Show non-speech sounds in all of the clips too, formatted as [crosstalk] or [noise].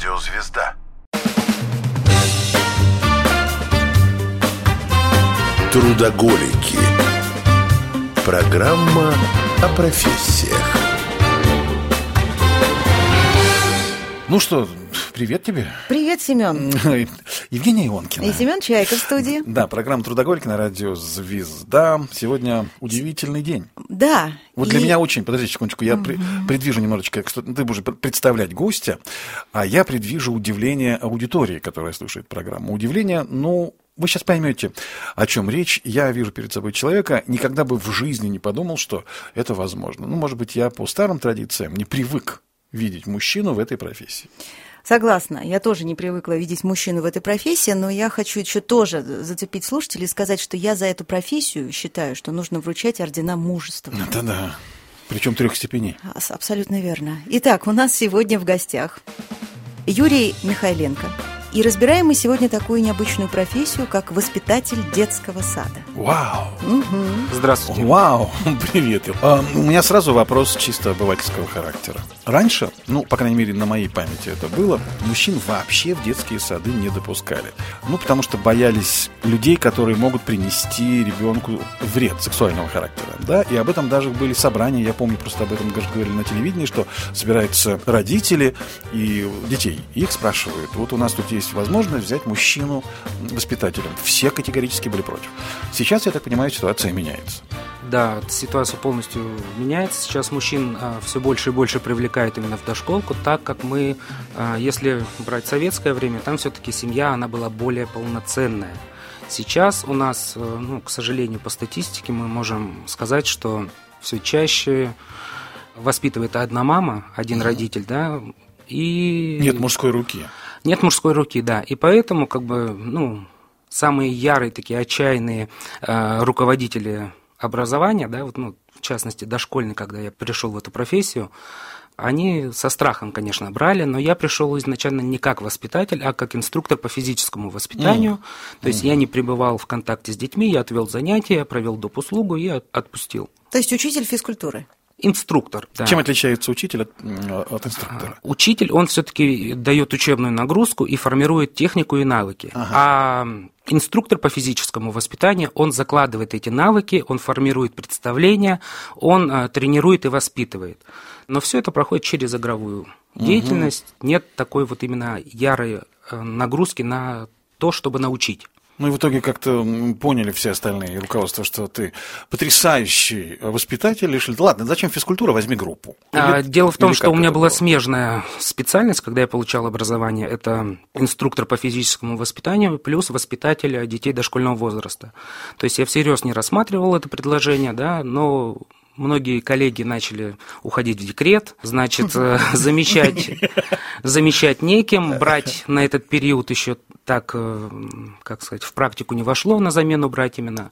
Радиозвезда. Трудоголики. Программа о профессиях. Ну что, привет тебе. Привет, Семен. [laughs] Евгения Ионкина. И Семен Чайка в студии. [laughs] Да, программа «Трудоголики» на радио «Звезда». Сегодня удивительный день. Да. Вот для меня очень, подожди секундочку, я при, предвижу немножечко, что ты будешь представлять гостя, а я предвижу удивление аудитории, которая слушает программу. Удивление, ну, вы сейчас поймете, о чем речь. Я вижу перед собой человека, никогда бы в жизни не подумал, что это возможно. Ну, может быть, я по старым традициям не привык видеть мужчину в этой профессии. Согласна. Я тоже не привыкла видеть мужчину в этой профессии, но я хочу еще тоже зацепить слушателей и сказать, что я за эту профессию считаю, что нужно вручать ордена мужества. Да-да. Причем трех степеней. Абсолютно верно. Итак, у нас сегодня в гостях Юрий Михайленко, и разбираем мы сегодня такую необычную профессию, как воспитатель детского сада. Вау! Угу. Здравствуйте. Вау! [laughs] Привет. А, у меня сразу вопрос чисто обывательского характера. Раньше, ну, по крайней мере, на моей памяти это было, мужчин вообще в детские сады не допускали. Ну, потому что боялись людей, которые могут принести ребенку вред сексуального характера. Да, и об этом даже были собрания, я помню, просто об этом говорили на телевидении, что собираются родители и детей. И их спрашивают, вот у нас тут есть возможность взять мужчину воспитателем. Все категорически были против. Сейчас, я так понимаю, ситуация меняется. Да, ситуация полностью меняется. Сейчас мужчин а, все больше и больше привлекают именно в дошколку, так как мы, а, если брать советское время, там все-таки семья, она была более полноценная. Сейчас у нас, э, ну, к сожалению, по статистике мы можем сказать, что все чаще воспитывает одна мама, один родитель, да, и... Нет мужской руки. Нет мужской руки, да. И поэтому, как бы, ну, самые ярые такие отчаянные э, руководители образования, да, вот, ну, в частности, дошкольный, когда я пришел в эту профессию, они со страхом, конечно, брали, но я пришел изначально не как воспитатель, а как инструктор по физическому воспитанию. Mm. То есть mm. я не пребывал в контакте с детьми, я отвел занятия, провел доп. услугу и отпустил. То есть учитель физкультуры? Инструктор. Да. Чем отличается учитель от, от инструктора? А, учитель, он все-таки дает учебную нагрузку и формирует технику и навыки. Ага. А инструктор по физическому воспитанию, он закладывает эти навыки, он формирует представления, он а, тренирует и воспитывает. Но все это проходит через игровую угу. деятельность. Нет такой вот именно ярой э, нагрузки на то, чтобы научить. Ну и в итоге как-то поняли все остальные руководства, что ты потрясающий воспитатель. Решили, ладно, зачем физкультура, возьми группу. А, дело в том, что у меня была было? смежная специальность, когда я получал образование. Это инструктор по физическому воспитанию плюс воспитатель детей дошкольного возраста. То есть я всерьез не рассматривал это предложение, да, но многие коллеги начали уходить в декрет, значит, э, [laughs] замещать, замещать неким, брать на этот период еще так, э, как сказать, в практику не вошло на замену брать именно.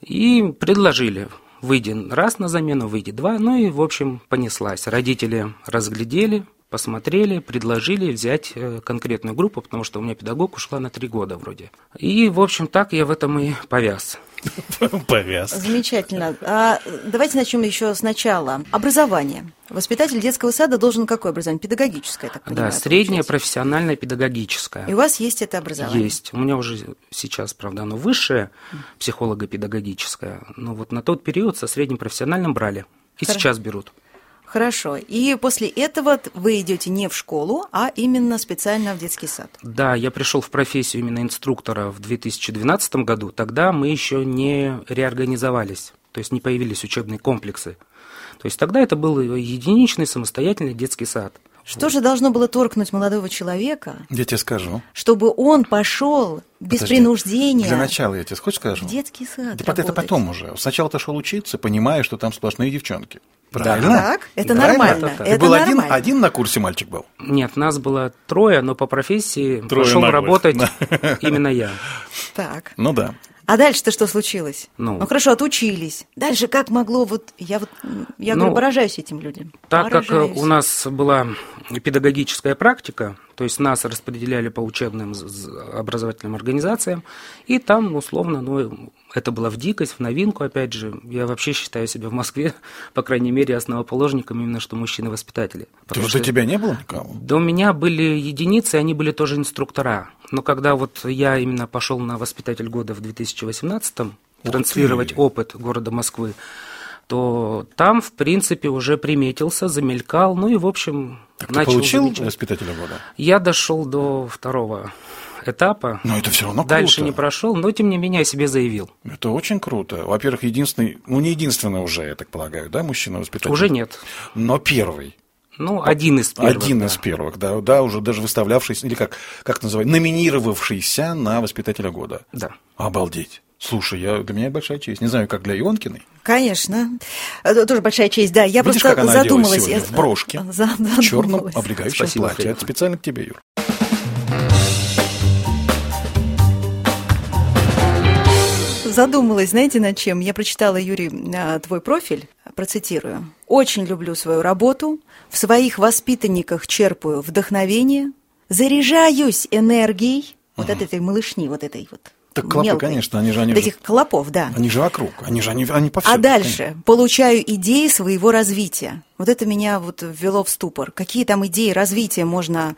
И предложили, выйди раз на замену, выйди два, ну и, в общем, понеслась. Родители разглядели, посмотрели, предложили взять э, конкретную группу, потому что у меня педагог ушла на три года вроде. И, в общем, так я в этом и повяз. [laughs] Повяз. Замечательно. А давайте начнем еще сначала. Образование. Воспитатель детского сада должен какое образование? Педагогическое, так понимаю? Да, среднее, профессиональное, педагогическое. И у вас есть это образование? Есть. У меня уже сейчас, правда, оно высшее, психолого-педагогическое. Но вот на тот период со средним профессиональным брали. И Хорошо. сейчас берут. Хорошо. И после этого вы идете не в школу, а именно специально в детский сад. Да, я пришел в профессию именно инструктора в 2012 году. Тогда мы еще не реорганизовались, то есть не появились учебные комплексы. То есть тогда это был единичный самостоятельный детский сад. Что же должно было торкнуть молодого человека? Я тебе скажу. Чтобы он пошел без Подожди, принуждения. Для начала я тебе хочешь скажу? В детский сад. Да это потом уже. Сначала ты шел учиться, понимая, что там сплошные девчонки. Правильно? Да. Так, это Правильно? нормально. Это, это был нормально. Один, один на курсе мальчик был? Нет, нас было трое, но по профессии трое пошел работать [laughs] именно я. Так. Ну да. А дальше-то что случилось? Ну. Ну, хорошо, отучились. Дальше как могло вот... Я вот, я говорю, Ну, поражаюсь этим людям. Так как э, Поражаюсь. у нас была педагогическая практика, то есть нас распределяли по учебным образовательным организациям, и там, условно, ну, это было в дикость, в новинку, опять же, я вообще считаю себя в Москве, [laughs] по крайней мере, основоположником именно что мужчины-воспитатели. То Потому есть у что- тебя не было никого? Да у меня были единицы, они были тоже инструктора. Но когда вот я именно пошел на воспитатель года в 2018-м, Ух транслировать ты. опыт города Москвы, то там, в принципе, уже приметился, замелькал, ну и, в общем, Так ты начал получил замечать. воспитателя года? Я дошел до второго этапа. Но это все равно Дальше круто. не прошел, но тем не менее о себе заявил. Это очень круто. Во-первых, единственный, ну не единственный уже, я так полагаю, да, мужчина-воспитатель? Уже нет. Но первый. Ну, один из первых. Один да. из первых, да, да, уже даже выставлявшийся, или как, как называют, номинировавшийся на воспитателя года. Да. Обалдеть. Слушай, я, для меня большая честь. Не знаю, как для Ионкиной. Конечно. Это тоже большая честь, да. Я Видишь, просто как она задумалась. сегодня? Я- В брошке, [laughs] За- в черном задумалась. облегающем Спасибо, платье. Это специально к тебе, Юр. Задумалась, знаете, над чем? Я прочитала, Юрий, а, твой профиль, процитирую. «Очень люблю свою работу, в своих воспитанниках черпаю вдохновение, заряжаюсь энергией». Вот от этой малышни, вот этой вот Так клопы, мелкой. конечно, они же- они Вот же- этих клопов, да. Они же вокруг, они же, они, они повсюду. А дальше получаю идеи своего развития. Вот это меня вот ввело в ступор. Какие там идеи развития можно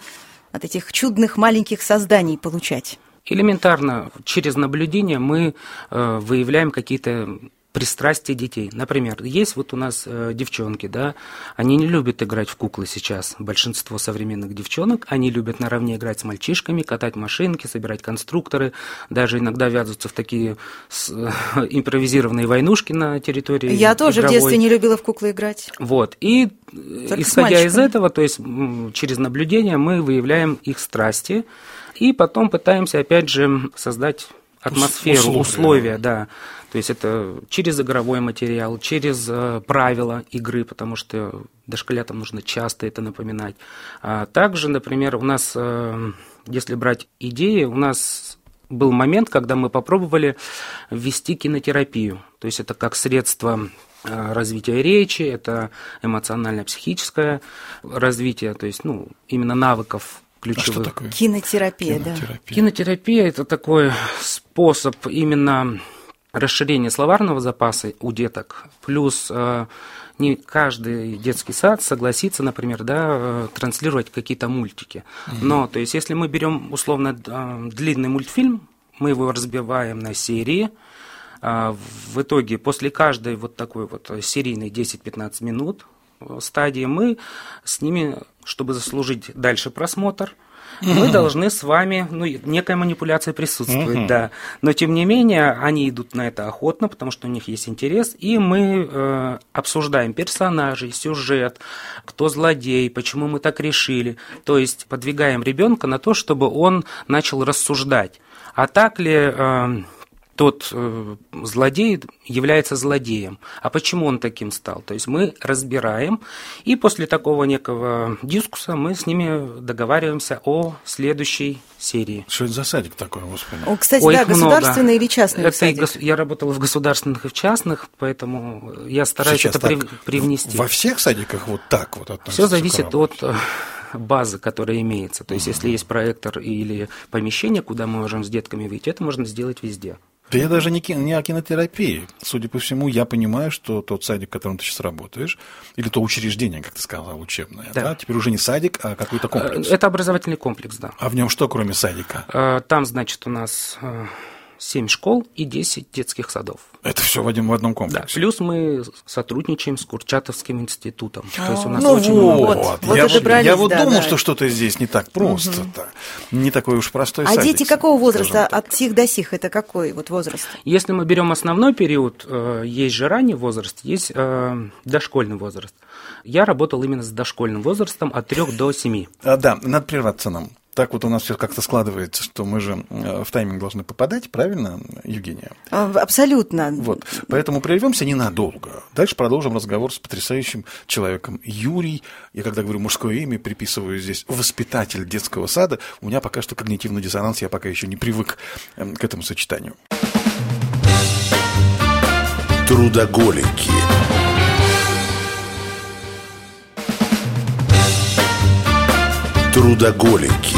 от этих чудных маленьких созданий получать? Элементарно, через наблюдение мы э, выявляем какие-то пристрастия детей. Например, есть вот у нас э, девчонки, да, они не любят играть в куклы сейчас. Большинство современных девчонок, они любят наравне играть с мальчишками, катать машинки, собирать конструкторы, даже иногда ввязываться в такие с- [laughs] импровизированные войнушки на территории Я тоже в игровой. детстве не любила в куклы играть. Вот. И э, Только исходя из этого, то есть через наблюдение мы выявляем их страсти и потом пытаемся опять же создать атмосферу, условия. условия, да. То есть это через игровой материал, через э, правила игры, потому что дошколятам нужно часто это напоминать. А также, например, у нас, э, если брать идеи, у нас был момент, когда мы попробовали ввести кинотерапию. То есть это как средство э, развития речи, это эмоционально-психическое развитие, то есть ну, именно навыков А что ключевых. такое? Кинотерапия, да. Кинотерапия. Кинотерапия – это такой способ именно расширения словарного запаса у деток, плюс э, не каждый детский сад согласится, например, да, э, транслировать какие-то мультики. Но, то есть, если мы берем условно э, длинный мультфильм, мы его разбиваем на серии, в итоге после каждой вот такой вот серийной 10-15 минут стадии мы с ними, чтобы заслужить дальше просмотр, мы должны с вами, ну, некая манипуляция присутствует, да. Но тем не менее, они идут на это охотно, потому что у них есть интерес, и мы э, обсуждаем персонажей, сюжет, кто злодей, почему мы так решили. То есть подвигаем ребенка на то, чтобы он начал рассуждать. А так ли э, тот э, злодей является злодеем. А почему он таким стал? То есть мы разбираем, и после такого некого дискуса мы с ними договариваемся о следующей серии. Что это за садик такой, господи? О, кстати, Ой, да, их много. государственный или частный Это садик? гос- Я работал в государственных и в частных, поэтому я стараюсь Сейчас это прив- так, привнести. Во всех садиках вот так вот относятся Все зависит от э, базы, которая имеется. То есть, если есть проектор или помещение, куда мы можем с детками выйти, это можно сделать везде. Да я даже не, ки- не о кинотерапии. Судя по всему, я понимаю, что тот садик, в котором ты сейчас работаешь, или то учреждение, как ты сказал, учебное, да. Да. теперь уже не садик, а какой-то комплекс. Э, Это образовательный комплекс, да. А в нем что, кроме садика? Э, Там, значит, у нас 7 школ и 10 детских садов. Это все в, один, в одном Да. комплексе. Плюс мы сотрудничаем с Курчатовским институтом. То есть у нас Ну очень вот. много. Вот я, и добрались, я вот да, думал, да. что что-то здесь не так просто-то. Не такой уж простой А садик, дети какого возраста? От сих до сих это какой вот возраст? Если мы берем основной период, э, есть же ранний возраст, есть э, дошкольный возраст. Я работал именно с дошкольным возрастом от 3 до 7. А, да, надо прерваться нам. Так вот у нас все как-то складывается, что мы же э, в тайминг должны попадать, правильно, Евгения? А, Абсолютно. Вот. Поэтому прервемся ненадолго. Дальше продолжим разговор с потрясающим человеком. Юрий, я когда говорю мужское имя, приписываю здесь воспитатель детского сада. У меня пока что когнитивный диссонанс, я пока еще не привык эм, к этому сочетанию. Трудоголики. Трудоголики.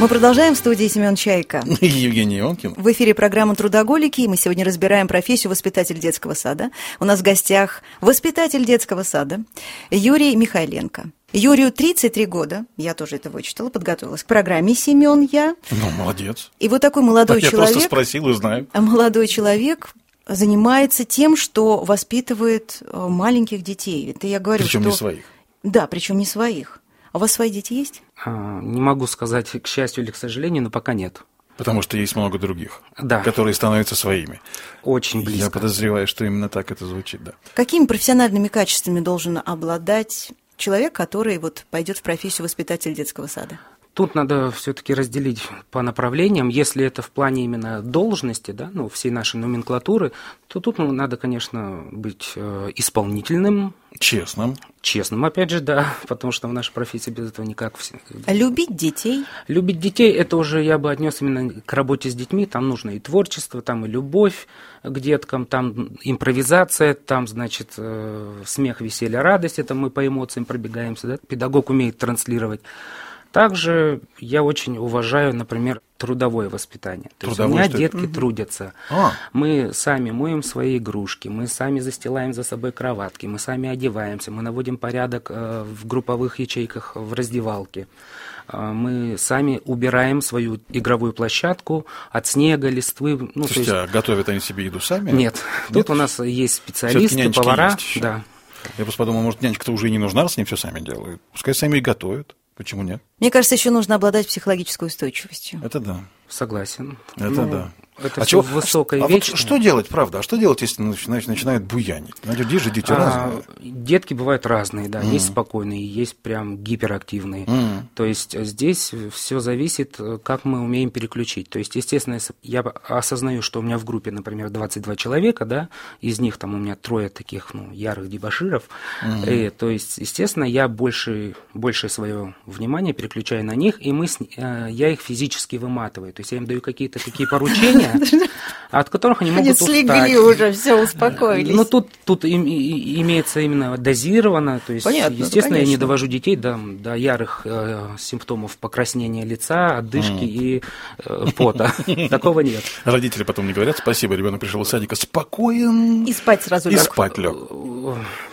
Мы продолжаем в студии Семен Чайка. [laughs] Евгений Ионкин. В эфире программа «Трудоголики», и мы сегодня разбираем профессию воспитатель детского сада. У нас в гостях воспитатель детского сада Юрий Михайленко. Юрию 33 года, я тоже это вычитала, подготовилась к программе «Семен я». Ну, молодец. И вот такой молодой Так я человек... просто спросил и знаю. [laughs] Молодой человек занимается тем, что воспитывает э, маленьких детей. Это я говорю, Причем что... не своих. Да, причем не своих. А у вас свои дети есть? А, Не могу сказать, к счастью или к сожалению, но пока нет. Потому что есть много других, Да. которые становятся своими. Очень Я близко. подозреваю, что именно так это звучит, да. Какими профессиональными качествами должен обладать человек, который вот пойдет в профессию воспитатель детского сада? Тут надо все-таки разделить по направлениям. Если это в плане именно должности, да, ну, всей нашей номенклатуры, то тут ну, надо, конечно, быть э, исполнительным, Честным. честным, опять же, да, [laughs] потому что в нашей профессии без этого никак. все- Любить детей. Любить детей, это уже я бы отнес именно к работе с детьми. Там нужно и творчество, там и любовь к деткам, там импровизация, там, значит, э, смех, веселье, радость. Это мы по эмоциям пробегаемся. Да? Педагог умеет транслировать. Также я очень уважаю, например, трудовое воспитание. То есть у Трудовое меня детки трудятся. А. Мы сами моем свои игрушки, мы сами застилаем за собой кроватки, мы сами одеваемся, мы наводим порядок э, в групповых ячейках в раздевалке. Э, Мы сами убираем свою игровую площадку от снега, листвы. Ну, то Слушайте, есть- а готовят они себе еду сами? Нет, Нет? тут у нас есть специалисты, повара. Да. Я просто подумал, может, нянечка-то уже и не нужна, раз они все сами делают. Пускай сами и готовят. Почему нет? Мне кажется, еще нужно обладать психологической устойчивостью. Это да. Согласен. Это Ну, да. Это а чего- высокое и а вот вечное. что делать, правда? А что делать, если начинают, начинают буянить? Знаете, где же дети А, разные? детки бывают разные, да. Есть спокойные, есть прям гиперактивные. М. То есть э, здесь все зависит, э, как мы умеем переключить. То есть, естественно, я осознаю, что у меня в группе, например, 22 человека, да, из них там у меня трое таких, ну, ярых дебаширов, э, то есть, естественно, я больше, больше свое внимание переключаю на них, и мы с- э, я их физически выматываю. То есть я им даю какие-то такие поручения, [laughs] от которых они могут Они устать. слегли уже, все, успокоились. Ну, тут, тут им- и- имеется именно дозировано, то есть, Понятно, ну, естественно, я не довожу детей до, до ярых э, симптомов покраснения лица, отдышки и э, пота. [laughs] Такого нет. Родители потом не говорят, спасибо, ребенок пришел из садика спокоен. И спать сразу И спать лег.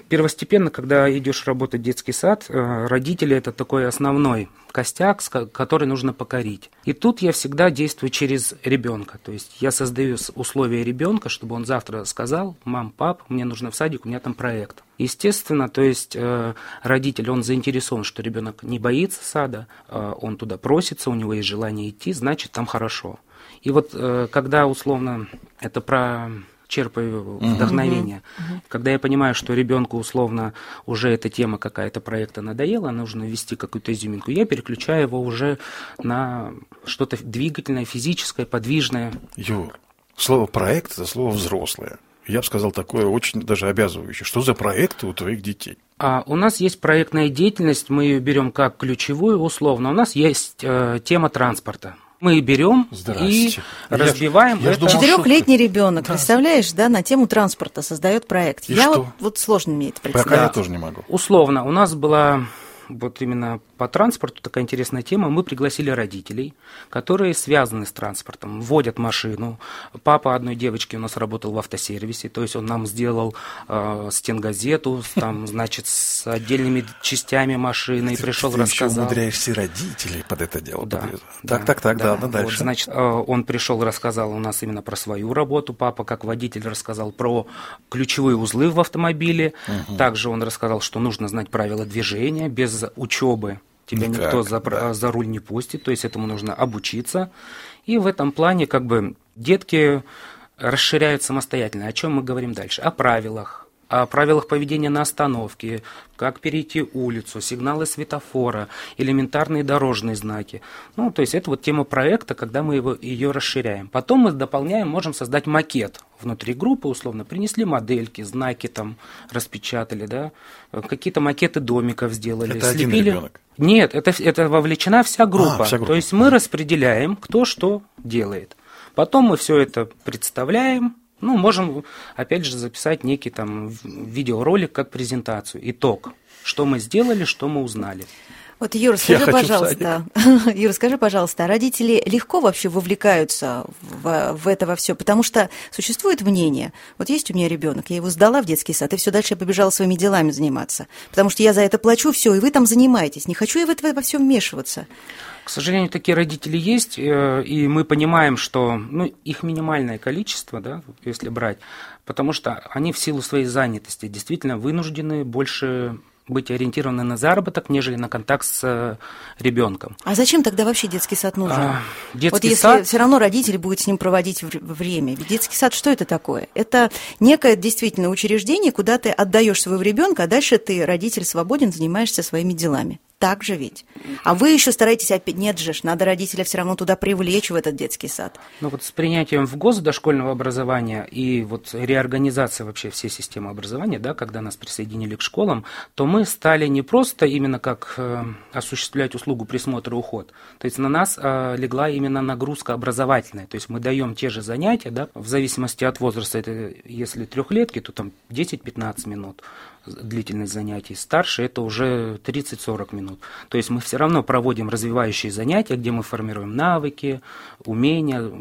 Первостепенно, когда идешь работать в детский сад, э, родители это такой основной костяк, который нужно покорить. И тут я всегда действую через ребенка. То есть я создаю условия ребенка, чтобы он завтра сказал, мам, пап, мне нужно в садик, у меня там проект. Естественно, то есть э, родитель, он заинтересован, что ребенок не боится сада, э, он туда просится, у него есть желание идти, значит, там хорошо. И вот э, когда условно это про черпаю вдохновение. Когда я понимаю, что ребенку условно уже эта тема какая-то проекта надоела, нужно ввести какую-то изюминку, я переключаю его уже на что-то двигательное, физическое, подвижное. Юр, слово проект это слово взрослое. Я бы сказал такое очень даже обязывающее. Что за проекты у твоих детей? А у нас есть проектная деятельность, мы ее берем как ключевую условно. У нас есть э, тема транспорта. Мы берем и разбиваем я это. Четырехлетний ребенок, представляешь, да, на тему транспорта создает проект. И я что? вот, вот сложно мне это Пока представить. я тоже не могу. Условно, у нас была вот именно по транспорту такая интересная тема. Мы пригласили родителей, которые связаны с транспортом, водят машину. Папа одной девочки у нас работал в автосервисе, то есть он нам сделал э, стенгазету, там, [laughs] значит, с отдельными частями машины, и пришел, ты рассказал. умудряешься родителей под это дело Да, Так, так, так, да, да, Вот, дальше. значит, э, он пришел, рассказал у нас именно про свою работу. Папа, как водитель, рассказал про ключевые узлы в автомобиле. Также он рассказал, что нужно знать правила движения. Без учебы тебя Никак, никто за, да. за руль не пустит. То есть этому нужно обучиться. И в этом плане как бы детки расширяют самостоятельно. О чем мы говорим дальше? О правилах, о правилах поведения на остановке, как перейти улицу, сигналы светофора, элементарные дорожные знаки. Ну, то есть это вот тема проекта, когда мы его, ее расширяем. Потом мы дополняем, можем создать макет внутри группы, условно, принесли модельки, знаки там распечатали, да, какие-то макеты домиков сделали, Это один слепили. ребенок? Нет, это, это вовлечена вся группа. А, вся группа. То есть мы распределяем, кто что делает. Потом мы все это представляем, Ну, можем, опять же, записать некий там видеоролик как презентацию, итог, что мы сделали, что мы узнали. Вот, [laughs] Юра, скажи, пожалуйста, Юра, скажи, пожалуйста, родители легко вообще вовлекаются в, в это во все, потому что существует мнение, вот есть у меня ребенок, я его сдала в детский сад, и все дальше я побежала своими делами заниматься, потому что я за это плачу, все, и вы там занимаетесь, не хочу я в это во все вмешиваться. К сожалению, такие родители есть, э, и мы понимаем, что ну, их минимальное количество, да, если брать, потому что они в силу своей занятости действительно вынуждены больше быть ориентированы на заработок, нежели на контакт с э, ребенком. А зачем тогда вообще детский сад нужен? А, детский вот если сад... все равно родители будут с ним проводить время. Ведь детский сад что это такое? Это некое действительно учреждение, куда ты отдаешь своего ребенка, а дальше ты, родитель, свободен, занимаешься своими делами так же ведь. А вы еще стараетесь опять, нет же, надо родителя все равно туда привлечь в этот детский сад. Ну вот с принятием в ГОС дошкольного образования и вот реорганизацией вообще всей системы образования, да, когда нас присоединили к школам, то мы стали не просто именно как э, осуществлять услугу присмотра и уход, то есть на нас э, легла именно нагрузка образовательная, то есть мы даем те же занятия, да, в зависимости от возраста, это если трехлетки, то там 10-15 минут, длительность занятий. Старше это уже 30-40 минут. То есть мы все равно проводим развивающие занятия, где мы формируем навыки, умения,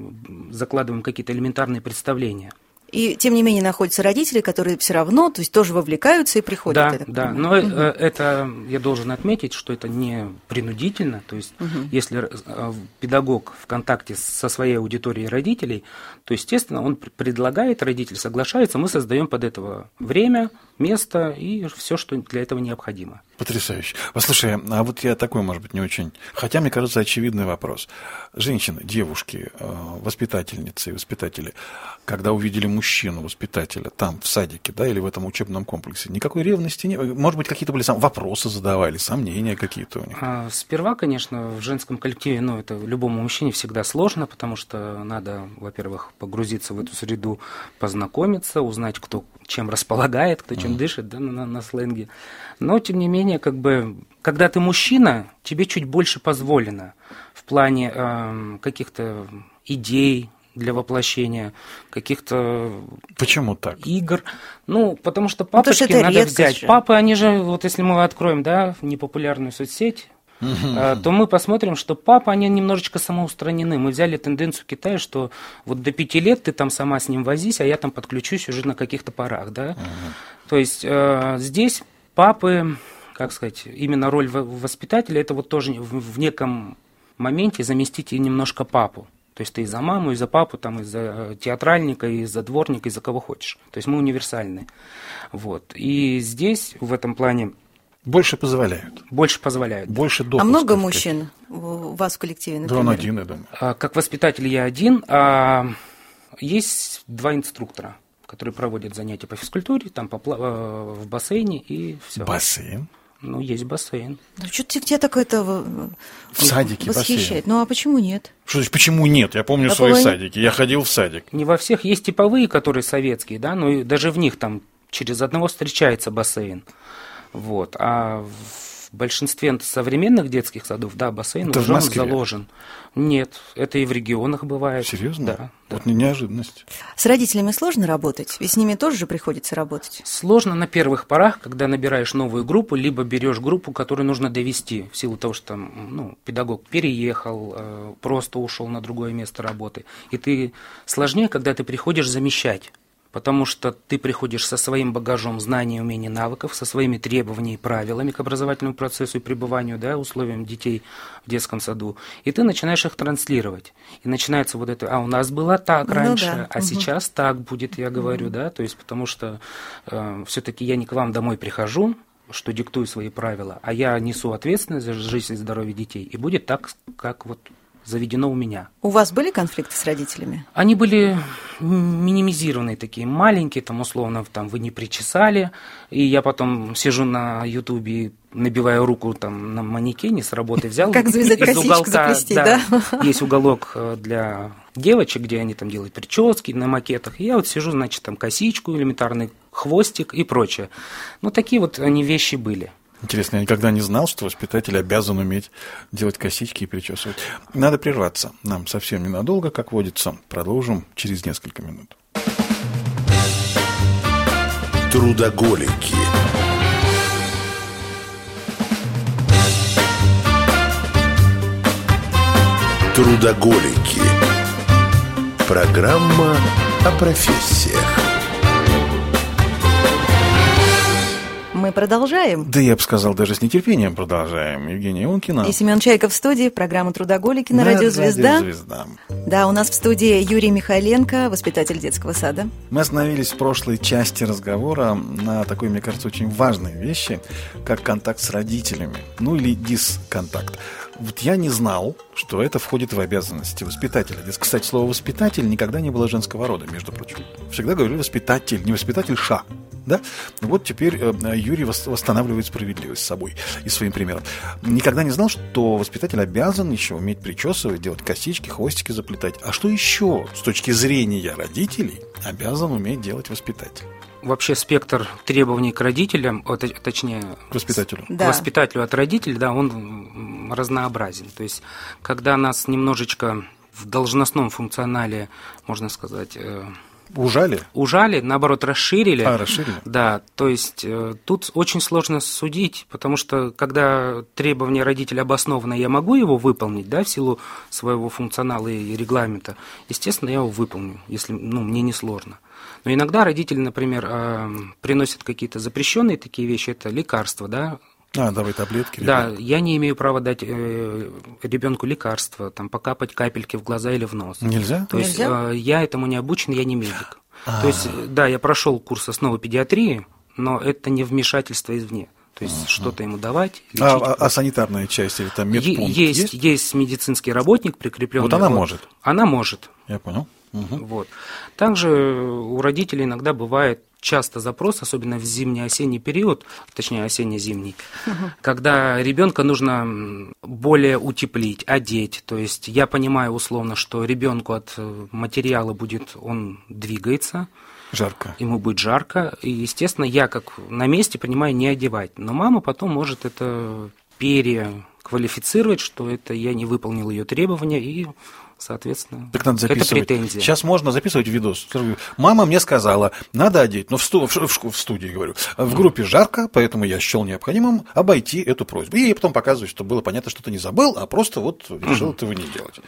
закладываем какие-то элементарные представления. И тем не менее находятся родители, которые все равно, то есть тоже вовлекаются и приходят. Да, да. Но угу. это я должен отметить, что это не принудительно. То есть, угу. если э, педагог в контакте со своей аудиторией родителей, то естественно он предлагает, родитель соглашается, мы создаем под этого время, место и все, что для этого необходимо. Потрясающе. Послушай, а вот я такой, может быть, не очень... Хотя, мне кажется, очевидный вопрос. Женщины, девушки, э, воспитательницы и воспитатели, когда увидели мужчину, воспитателя, там, в садике, да, или в этом учебном комплексе, никакой ревности не... Может быть, какие-то были сам... вопросы задавали, сомнения какие-то у них? А, сперва, конечно, в женском коллективе, ну, это любому мужчине всегда сложно, потому что надо, во-первых, погрузиться в эту среду, познакомиться, узнать, кто чем располагает, кто чем дышит, да, на, на сленге. Но, тем не менее, как бы, когда ты мужчина, тебе чуть больше позволено в плане э, каких-то идей, для воплощения каких-то Почему так? игр. Ну, потому что папочки потому что надо взять. Же. Папы, они же, вот если мы откроем, да, непопулярную соцсеть, Э, то мы посмотрим, что папа, они немножечко самоустранены. Мы взяли тенденцию Китая, что вот до пяти лет ты там сама с ним возись, а я там подключусь уже на каких-то парах, да. То есть э, здесь папы, как сказать, именно роль воспитателя, это вот тоже в, в неком моменте заместить и немножко папу. То есть ты и за маму, и за папу, там, и за театральника, и за дворника, и за кого хочешь. То есть мы универсальны. Вот. И здесь, в этом плане, больше позволяют. Больше позволяют. Больше допусков. А много мужчин у вас в коллективе, например? Да, он один, я думаю. А, как воспитатель я один, а есть два инструктора, которые проводят занятия по физкультуре, там по, э, в бассейне и все. Бассейн? Ну, есть бассейн. Ну, что-то тебя такое-то в садике восхищает. Бассейн. Ну, а почему нет? Что значит, почему нет? Я помню а свои половине... садики, я ходил в садик. Не во всех есть типовые, которые советские, да, но даже в них там через одного встречается бассейн. Вот. А в большинстве современных детских садов, да, бассейн это уже он заложен. Нет, это и в регионах бывает. Серьезно? Да. Вот да. неожиданность. С родителями сложно работать? Ведь с ними тоже же приходится работать. Сложно на первых порах, когда набираешь новую группу, либо берешь группу, которую нужно довести, в силу того, что там, ну, педагог переехал, э, просто ушел на другое место работы. И ты сложнее, когда ты приходишь замещать потому что ты приходишь со своим багажом знаний, умений, навыков, со своими требованиями и правилами к образовательному процессу и пребыванию, да, условиям детей в детском саду, и ты начинаешь их транслировать. И начинается вот это, а у нас было так раньше, ну, да. а угу. сейчас так будет, я говорю, угу. да, то есть потому что э, все-таки я не к вам домой прихожу, что диктую свои правила, а я несу ответственность за жизнь и здоровье детей, и будет так, как вот заведено у меня. У вас были конфликты с родителями? Они были минимизированные такие, маленькие, там условно, там вы не причесали, и я потом сижу на ютубе набиваю руку там на манекене с работы взял. [laughs] Как завязать из уголка, заплести, да, да? Есть уголок э, для девочек, где они там делают прически на макетах. И я вот сижу, значит, там косичку, элементарный хвостик и прочее. Ну, такие вот они вещи были. Интересно, я никогда не знал, что воспитатель обязан уметь делать косички и причесывать. Надо прерваться. Нам совсем ненадолго, как водится. Продолжим через несколько минут. Трудоголики. Трудоголики. Программа о профессиях. Мы продолжаем. Да я бы сказал, даже с нетерпением продолжаем. Евгения Ионкина. И Семен Чайков в студии, программа «Трудоголики» на, На радио «Звезда». «Радио Звезда». Да, у нас в студии Юрий Михайленко, воспитатель детского сада. Мы остановились в прошлой части разговора на такой, мне кажется, очень важной вещи, как контакт с родителями. Ну или дисконтакт. Вот я не знал, что это входит в обязанности воспитателя. Здесь, Кстати, слово «воспитатель» никогда не было женского рода, между прочим. Всегда говорили «воспитатель», не «воспитатель ша». Да? Вот теперь э, Юрий вос- восстанавливает справедливость с собой и своим примером. Никогда не знал, что воспитатель обязан еще уметь причесывать, делать косички, хвостики заплетать. А что еще с точки зрения родителей обязан уметь делать воспитатель? Вообще спектр требований к родителям, точнее, К воспитателю. Да. к воспитателю от родителей, да, он разнообразен. То есть, когда нас немножечко в должностном функционале, можно сказать, э, Ужали? ужали, наоборот, расширили. А, расширили? Да, то есть э, тут очень сложно судить, потому что когда требование родителя обосновано, я могу его выполнить, да, в силу своего функционала и регламента, естественно, я его выполню, если ну, мне не сложно. Но иногда родители, например, э, приносят какие-то запрещенные такие вещи, это лекарства, да, А, давай таблетки. да, ребят. я не имею права дать э, ребенку лекарства, там, покапать капельки в глаза или в нос. Нельзя? То есть Нельзя? э, я этому не обучен, я не медик. А. То есть, да, я прошел курс основы педиатрии, но это не вмешательство извне. То есть что-то ему давать, лечить. А, а- а санитарная часть или там Е- медпункт есть, есть? есть медицинский работник прикрепленный. Вот она может. Она может. Я понял. Мгм. Вот. Также у родителей иногда бывает часто запрос, особенно в зимний-осенний период, точнее осенне-зимний, когда ребенка нужно более утеплить, одеть. То есть я понимаю условно, что ребенку от э, материала будет, он двигается, Жарко. ему будет жарко, и, естественно, я как на месте понимаю не одевать. Но мама потом может это переквалифицировать, что это я не выполнил ее требования, и, соответственно, Так надо это записывать. претензия. Сейчас можно записывать видос. Мама мне сказала, надо одеть. Но в, сту- в в в студии, говорю. В группе жарко, поэтому я счел необходимым обойти эту просьбу. И потом показываю, что было понятно, что ты не забыл, а просто вот решил этого не делать.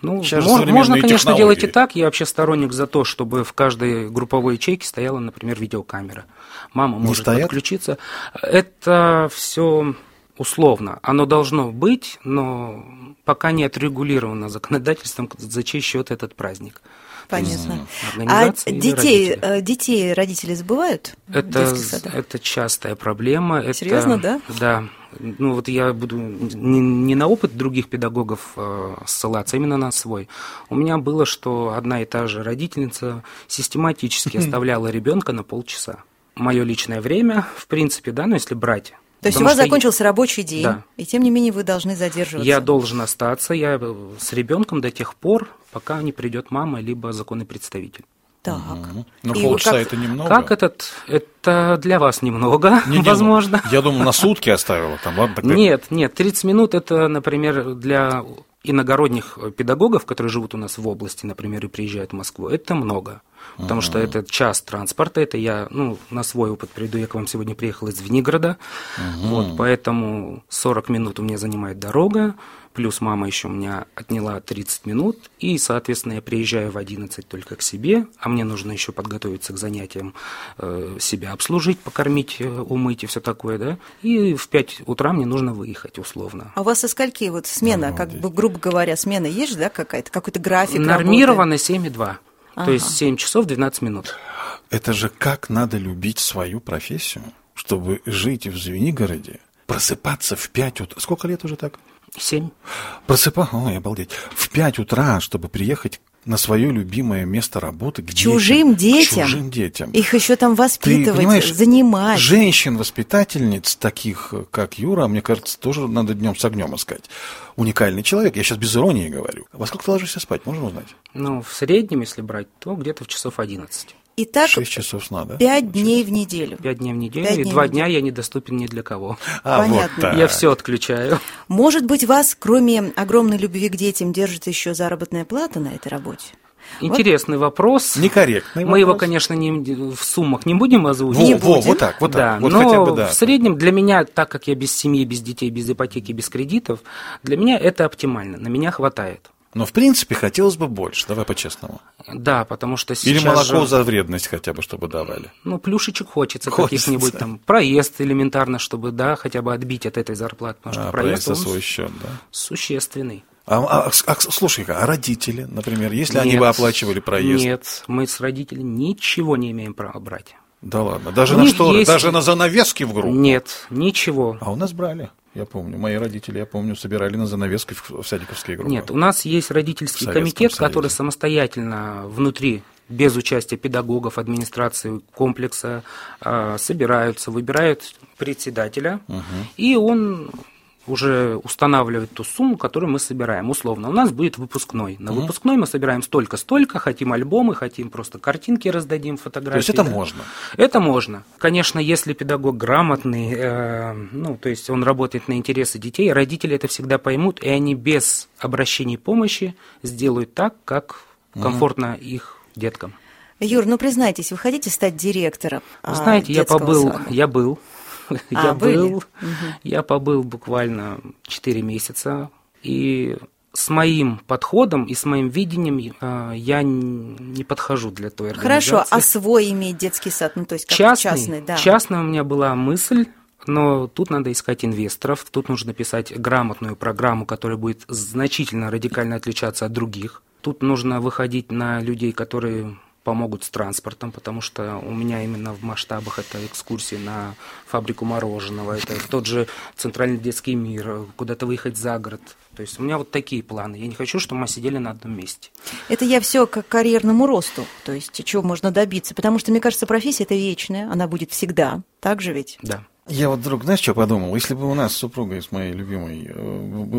Ну, Сейчас же мож- современные можно, конечно, технологии. делать и так. Я вообще сторонник за то, чтобы в каждой групповой ячейке стояла, например, видеокамера. Мама может стоят? подключиться. Это все условно. Оно должно быть, но пока не отрегулировано законодательством, за чей счет этот праздник. Понятно. А детей, родители? э, детей родители забывают Это, это частая проблема. Это- Серьезно, да? Да. Ну вот я буду не, не на опыт других педагогов э, ссылаться, а именно на свой. У меня было, что одна и та же родительница систематически [laughs] оставляла ребенка на полчаса. Мое личное время, в принципе, да, ну если брать. То есть у вас закончился рабочий день, Да. и тем не менее вы должны задерживаться. Я должен остаться я э, с ребенком до тех пор, пока не придет мама либо законный представитель. Так. Но И полчаса как- это немного. Как этот? Это для вас немного, Не, не, ну, возможно. Я думал, на сутки оставила. Там, ладно, тогда- Нет, нет, 30 минут это, например, для иногородних педагогов, которые живут у нас в области, например, и приезжают в Москву, это много. Потому что это час транспорта, это я, ну, на свой опыт приду, я к вам сегодня приехал из Звенигорода, вот, поэтому 40 минут у меня занимает дорога, плюс мама еще у меня отняла 30 минут, и, соответственно, я приезжаю в 11 только к себе, а мне нужно еще подготовиться к занятиям, э, себя обслужить, покормить, э, умыть и все такое, да, и в 5 утра мне нужно выехать условно. А у вас со скольки вот смена, как бы, грубо говоря, смена есть да, какая-то, какой-то график? Нормировано 7,2, Ага. то есть 7 часов 12 минут. Это же как надо любить свою профессию, чтобы жить в Звенигороде, просыпаться в 5 утра. Сколько лет уже так? 7. Просыпаться, ой, обалдеть. В 5 утра, чтобы приехать на свое любимое место работы к, чужим детям? К чужим детям. Их еще там Ты воспитывать, понимаешь, занимать. женщин-воспитательниц, таких, как Юра, мне кажется, тоже надо днем с огнем искать. Уникальный человек, я сейчас без иронии говорю. Во сколько ты ложишься спать, можно узнать? Ну, в среднем, если брать, то где-то в часов 11. Итак, Шесть часов сна, да? пять дней в неделю. 5 дней в неделю, и дней в 2 неделю. дня я недоступен ни для кого. А, вот Понятно. так. Я все отключаю. Может быть, вас, кроме огромной любви к детям, держит еще заработная плата на этой работе? Интересный вот. вопрос. Некорректный Мы его, конечно, не, в суммах не будем озвучивать. Не во, вот так, вот да, так. Вот но хотя бы, да. в среднем для меня, так как я без семьи, без детей, без ипотеки, без кредитов, для меня это оптимально. На меня хватает. Но, в принципе, хотелось бы больше, давай по-честному. Да, потому что сейчас Или молоко же... за вредность хотя бы, чтобы давали. Ну, плюшечек хочется, Хочется. каких-нибудь там, проезд элементарно, чтобы, да, хотя бы отбить от этой зарплаты, потому что А, проезд, проезд свой счет, да. существенный. А, а, а, слушай-ка, а родители, например, если они Нет. бы оплачивали проезд? Нет, мы с родителями ничего не имеем права брать. Да ладно, даже У на шторы, есть- даже на занавески в группу? Нет, ничего. А у нас брали, я помню. Мои родители, я помню, собирали на занавески в, садиковские группы. Нет, у нас есть родительский комитет, Союзе. который самостоятельно внутри без участия педагогов, администрации комплекса а, собираются, выбирают председателя, и он уже устанавливает ту сумму, которую мы собираем. Условно, у нас будет выпускной. На выпускной мы собираем столько-столько, хотим альбомы, хотим просто картинки раздадим, фотографии. То есть это да. можно? Это можно. Конечно, если педагог грамотный, э, ну, то есть он работает на интересы детей, родители это всегда поймут, и они без обращений помощи сделают так, как комфортно их деткам. Юр, ну признайтесь, вы хотите стать директором? Вы а, знаете, я побыл, сада? я был, [laughs] я были? был, я побыл буквально 4 месяца, и с моим подходом и с моим видением э, я не подхожу для той организации. Хорошо, а свой иметь детский сад, ну то есть как частный, частный, да. частная у меня была мысль, но тут надо искать инвесторов, тут нужно писать грамотную программу, которая будет значительно радикально отличаться от других. Тут нужно выходить на людей, которые помогут с транспортом, потому что у меня именно в масштабах это экскурсии на фабрику мороженого, это тот же центральный детский мир, куда-то выехать за город. То есть у меня вот такие планы. Я не хочу, чтобы мы сидели на одном месте. Это я все к карьерному росту, то есть чего можно добиться, потому что, мне кажется, профессия это вечная, она будет всегда, так же ведь? Да. Я вот вдруг, знаешь, что подумал? Если бы у нас с супругой, с моей любимой, э,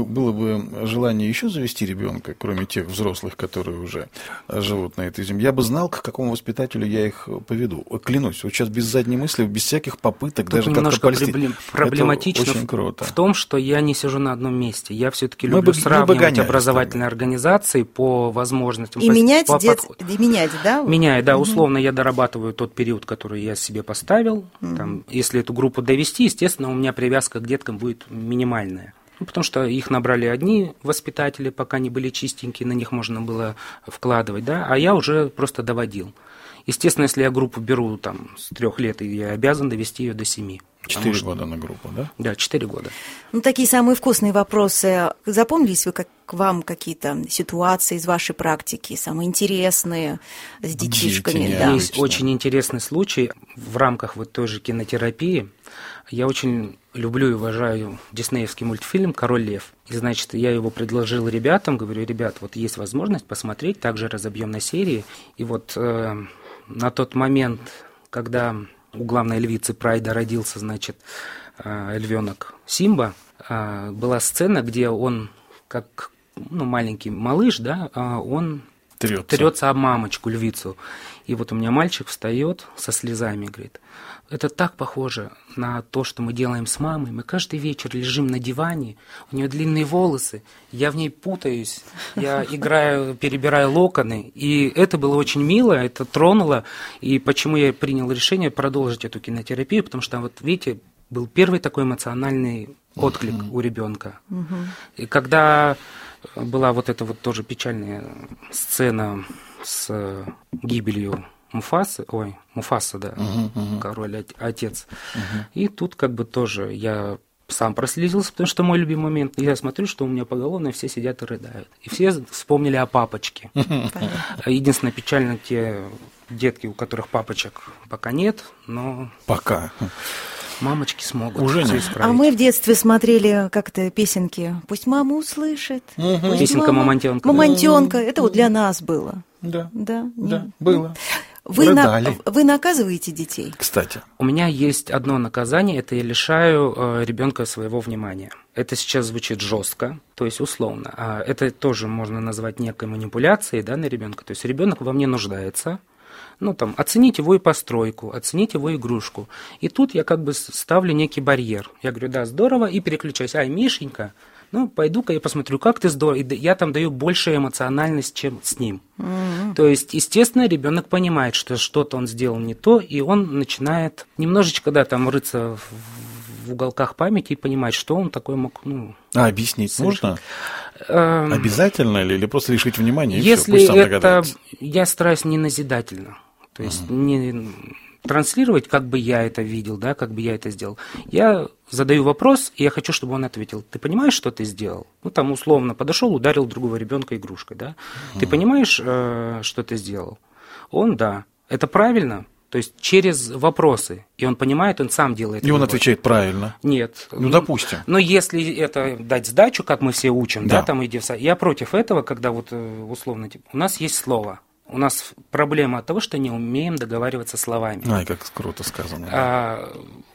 было бы желание еще завести ребенка, кроме тех взрослых, которые уже э, живут на этой земле, я бы знал, к какому воспитателю я их поведу. Клянусь, вот сейчас без задней мысли, без всяких попыток Тут даже как-то проблем- Это проблематично очень в- круто. в том, что я не сижу на одном месте. Я все-таки люблю бы- мы сравнивать образовательные организации по возможностям. И по- менять, по дет... и менять, да? Меняю, да, условно я дорабатываю тот период, который я себе поставил. Там, если эту группу довести, естественно, у меня привязка к деткам будет минимальная. Ну, потому что их набрали одни воспитатели, пока они были чистенькие, на них можно было вкладывать, да, а я уже просто доводил. Естественно, если я группу беру там с трех лет, я обязан довести ее до семи. Четыре что- года на группу, да? Да, четыре года. Ну, такие самые вкусные вопросы. Запомнились вы как к вам какие-то ситуации из вашей практики, самые интересные, с детишками? Дети, да. Есть очень интересный случай в рамках вот той же кинотерапии. Я очень люблю и уважаю диснеевский мультфильм «Король лев». И, значит, я его предложил ребятам, говорю, ребят, вот есть возможность посмотреть, также разобьем на серии. И вот э, на тот момент, когда у главной львицы Прайда родился, значит, э, львенок Симба, э, была сцена, где он, как ну, маленький малыш, да, э, он Трется. трется об мамочку, львицу. И вот у меня мальчик встает со слезами, говорит, это так похоже на то, что мы делаем с мамой. Мы каждый вечер лежим на диване, у нее длинные волосы, я в ней путаюсь, я [laughs] играю, перебираю локоны. И это было очень мило, это тронуло. И почему я принял решение продолжить эту кинотерапию, потому что, вот видите, был первый такой эмоциональный отклик у ребенка. И когда была вот эта вот тоже печальная сцена с гибелью Муфасы, ой, Муфаса, да, король, от- отец. И тут как бы тоже я сам прослезился, потому что мой любимый момент. Я смотрю, что у меня поголовно все сидят и рыдают. И все вспомнили о папочке. [laughs] Единственное, печально те детки, у которых папочек пока нет, но Пока. мамочки смогут Уже исправить. А мы в детстве смотрели как-то песенки «Пусть мама услышит». пусть Песенка мама- «Мамонтёнка». «Мамонтёнка». Это вот для нас было. Да. Да, Да, было. Вы, на- вы наказываете детей? Кстати, У меня есть одно наказание, это я лишаю э, ребенка своего внимания. Это сейчас звучит жестко, то есть условно. А это тоже можно назвать некой манипуляцией да, на ребенка. То есть ребенок во мне нуждается. Ну, там, оценить его и постройку, оценить его игрушку. И тут я как бы ставлю некий барьер. Я говорю, да, здорово, и переключаюсь. Ай, Мишенька, Ну, пойду-ка я посмотрю, как ты здорово. И я там даю больше эмоциональность, чем с ним. Mm-hmm. То есть, естественно, ребенок понимает, что что-то он сделал не то, и он начинает немножечко, да, там рыться в, в уголках памяти и понимать, что он такой мог, ну... А объяснить совершить. можно? Эм... Обязательно ли, или просто лишить внимания? Если все, это... Я стараюсь не назидательно. То есть, uh-huh. не транслировать, как бы я это видел, да, как бы я это сделал. Я задаю вопрос, и я хочу, чтобы он ответил. Ты понимаешь, что ты сделал? Ну, там, условно, подошел, ударил другого ребенка игрушкой, да? Ты понимаешь, э, что ты сделал? Он, да. Это правильно? То есть через вопросы. И он понимает, он сам делает. И он отвечает правильно. Нет. Ну, допустим. Но если это дать сдачу, как мы все учим, да, да там иди в Я против этого, когда вот э, условно, типа, у нас есть слово. У нас проблема от того, что не умеем договариваться словами. Ай, как круто сказано. А,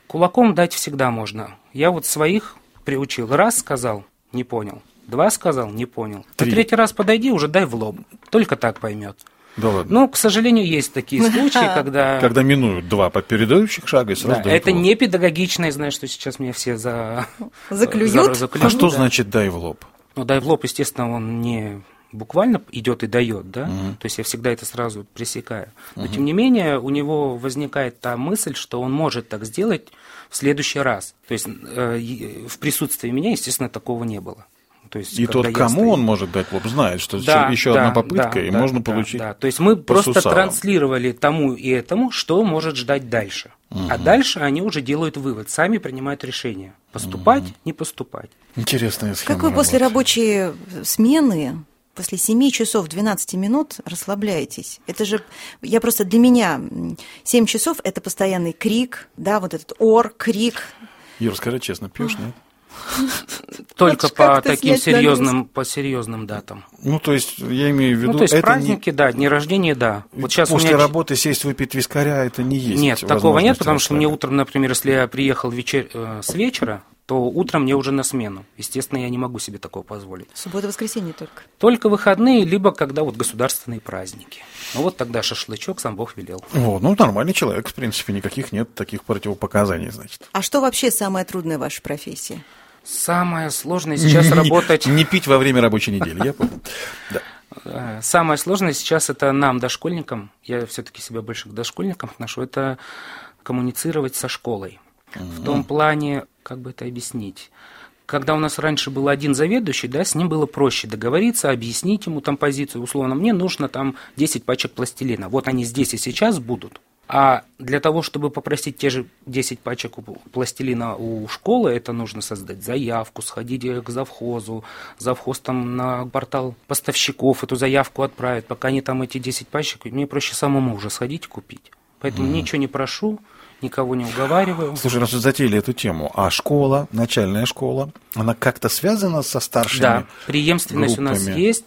кулаком дать всегда можно. Я вот своих приучил. Раз сказал, не понял. Два сказал, не понял. Три. А третий раз подойди, уже дай в лоб. Только так поймет. Да ладно. Ну, к сожалению, есть такие [laughs] случаи, когда... [laughs] Когда минуют два передающих шага и сразу да, Это лоб. не педагогично, я знаю, что сейчас меня все за... Заклюют? За, заклюют а что да. значит «дай в лоб»? Ну, «дай в лоб», естественно, он не буквально идет и дает, да, угу. то есть я всегда это сразу пресекаю. Но угу. тем не менее у него возникает та мысль, что он может так сделать в следующий раз. То есть э, в присутствии меня, естественно, такого не было. То есть, и тот, кому стою... он может дать лоб, знает, что да, еще да, одна попытка, да, и да, можно да, получить. Да. То есть мы просто сусалам. транслировали тому и этому, что может ждать дальше. Угу. А дальше они уже делают вывод, сами принимают решение. Поступать, угу. не поступать. Интересная схема. Как вы после рабочей смены после 7 часов 12 минут расслабляетесь. Это же, я просто для меня 7 часов – это постоянный крик, да, вот этот ор, крик. Юр, скажи честно, пьешь, нет? [laughs] Только по таким серьезным, по серьезным датам. Ну, то есть, я имею в виду... Ну, то есть, праздники, да, дни рождения, да. Вот сейчас После меня... работы сесть выпить вискаря, это не есть Нет, такого нет, потому что мне утром, например, если я приехал вечер... Э, с вечера, то утром мне уже на смену. Естественно, я не могу себе такого позволить. Суббота-воскресенье только? Только выходные, либо когда вот государственные праздники. Ну вот тогда шашлычок сам Бог велел. О, ну нормальный человек, в принципе, никаких нет таких противопоказаний, значит. А что вообще самое трудное в вашей профессии? Самое сложное сейчас не, [laughs] работать... Не пить во время рабочей недели, я понял. Э, самое сложное сейчас это нам, дошкольникам, я все-таки себя больше к дошкольникам отношу, это коммуницировать со школой. В том плане, как бы это объяснить, когда у нас раньше был один заведующий, да, с ним было проще договориться, объяснить ему там позицию. Условно, мне нужно там 10 пачек пластилина. Вот они здесь и сейчас будут. А для того, чтобы попросить те же 10 пачек пластилина у школы, это нужно создать заявку, сходить к завхозу, завхоз там на портал поставщиков эту заявку отправит. Пока они там эти 10 пачек, мне проще самому уже сходить купить. Поэтому mm. ничего не прошу, никого не уговариваю. Слушай, раз вы затеяли эту тему, а школа, начальная школа, она как-то связана со старшими Да, преемственность группами? у нас есть.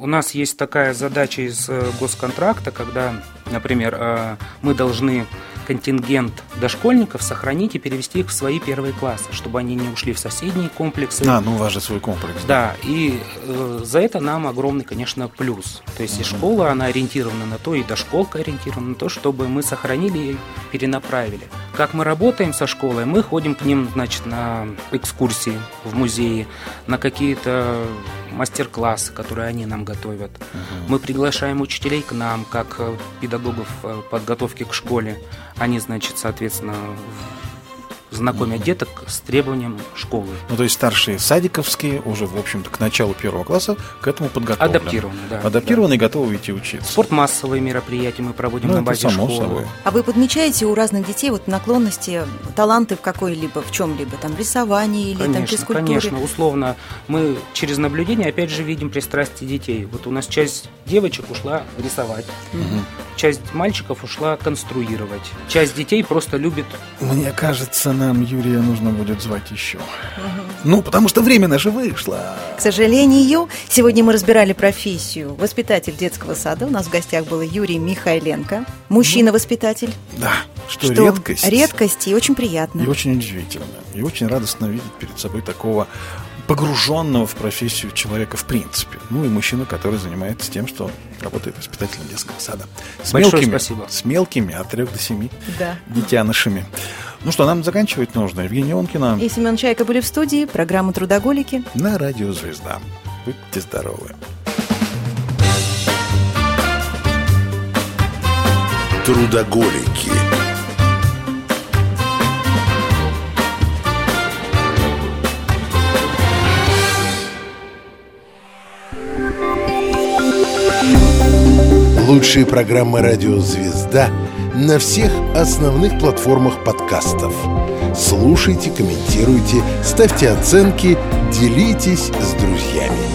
У нас есть такая задача из э, госконтракта, когда, например, э, мы должны контингент дошкольников сохранить и перевести их в свои первые классы, чтобы они не ушли в соседние комплексы. А, ну у вас же свой комплекс. Да, да и э, за это нам огромный, конечно, плюс. То есть угу. и школа, она ориентирована на то, и дошколка ориентирована на то, чтобы мы сохранили и перенаправили. Как мы работаем со школой? Мы ходим к ним, значит, на экскурсии в музее, на какие-то мастер-классы, которые они нам готовят. Угу. Мы приглашаем учителей к нам, как э, педагогов э, подготовки к школе. Они, значит, соответственно, знакомят деток с требованием школы. Ну, то есть старшие садиковские уже, в общем-то, к началу первого класса к этому подготовлены. Адаптированы, да. Адаптированы да. и готовы идти учиться. Спортмассовые мероприятия мы проводим ну, на базе само школы. Собой. А вы подмечаете у разных детей вот наклонности, таланты в какой-либо, в чем-либо, там, рисовании или конечно, там физкультуре? Конечно, условно. Мы через наблюдение, опять же, видим пристрастие детей. Вот у нас часть девочек ушла рисовать. Угу. Часть мальчиков ушла конструировать. Часть детей просто любит... Мне кажется, нам Юрия нужно будет звать еще. Угу. Ну, потому что время наше вышло. К сожалению, сегодня мы разбирали профессию воспитатель детского сада. У нас в гостях был Юрий Михайленко, мужчина-воспитатель. Да, что, что редкость. Редкость и очень приятно. И очень удивительно. И очень радостно видеть перед собой такого погруженного в профессию человека в принципе. Ну и мужчина, который занимается тем, что работает воспитателем детского сада. С Большое мелкими, спасибо. С мелкими от 3 до 7 да. детянышами. Ну что, нам заканчивать нужно. Евгений Онкина. И Семен Чайка были в студии. Программа «Трудоголики». На радио «Звезда». Будьте здоровы. Трудоголики. Лучшие программы «Радио Звезда» на всех основных платформах подкастов. Слушайте, комментируйте, ставьте оценки, делитесь с друзьями.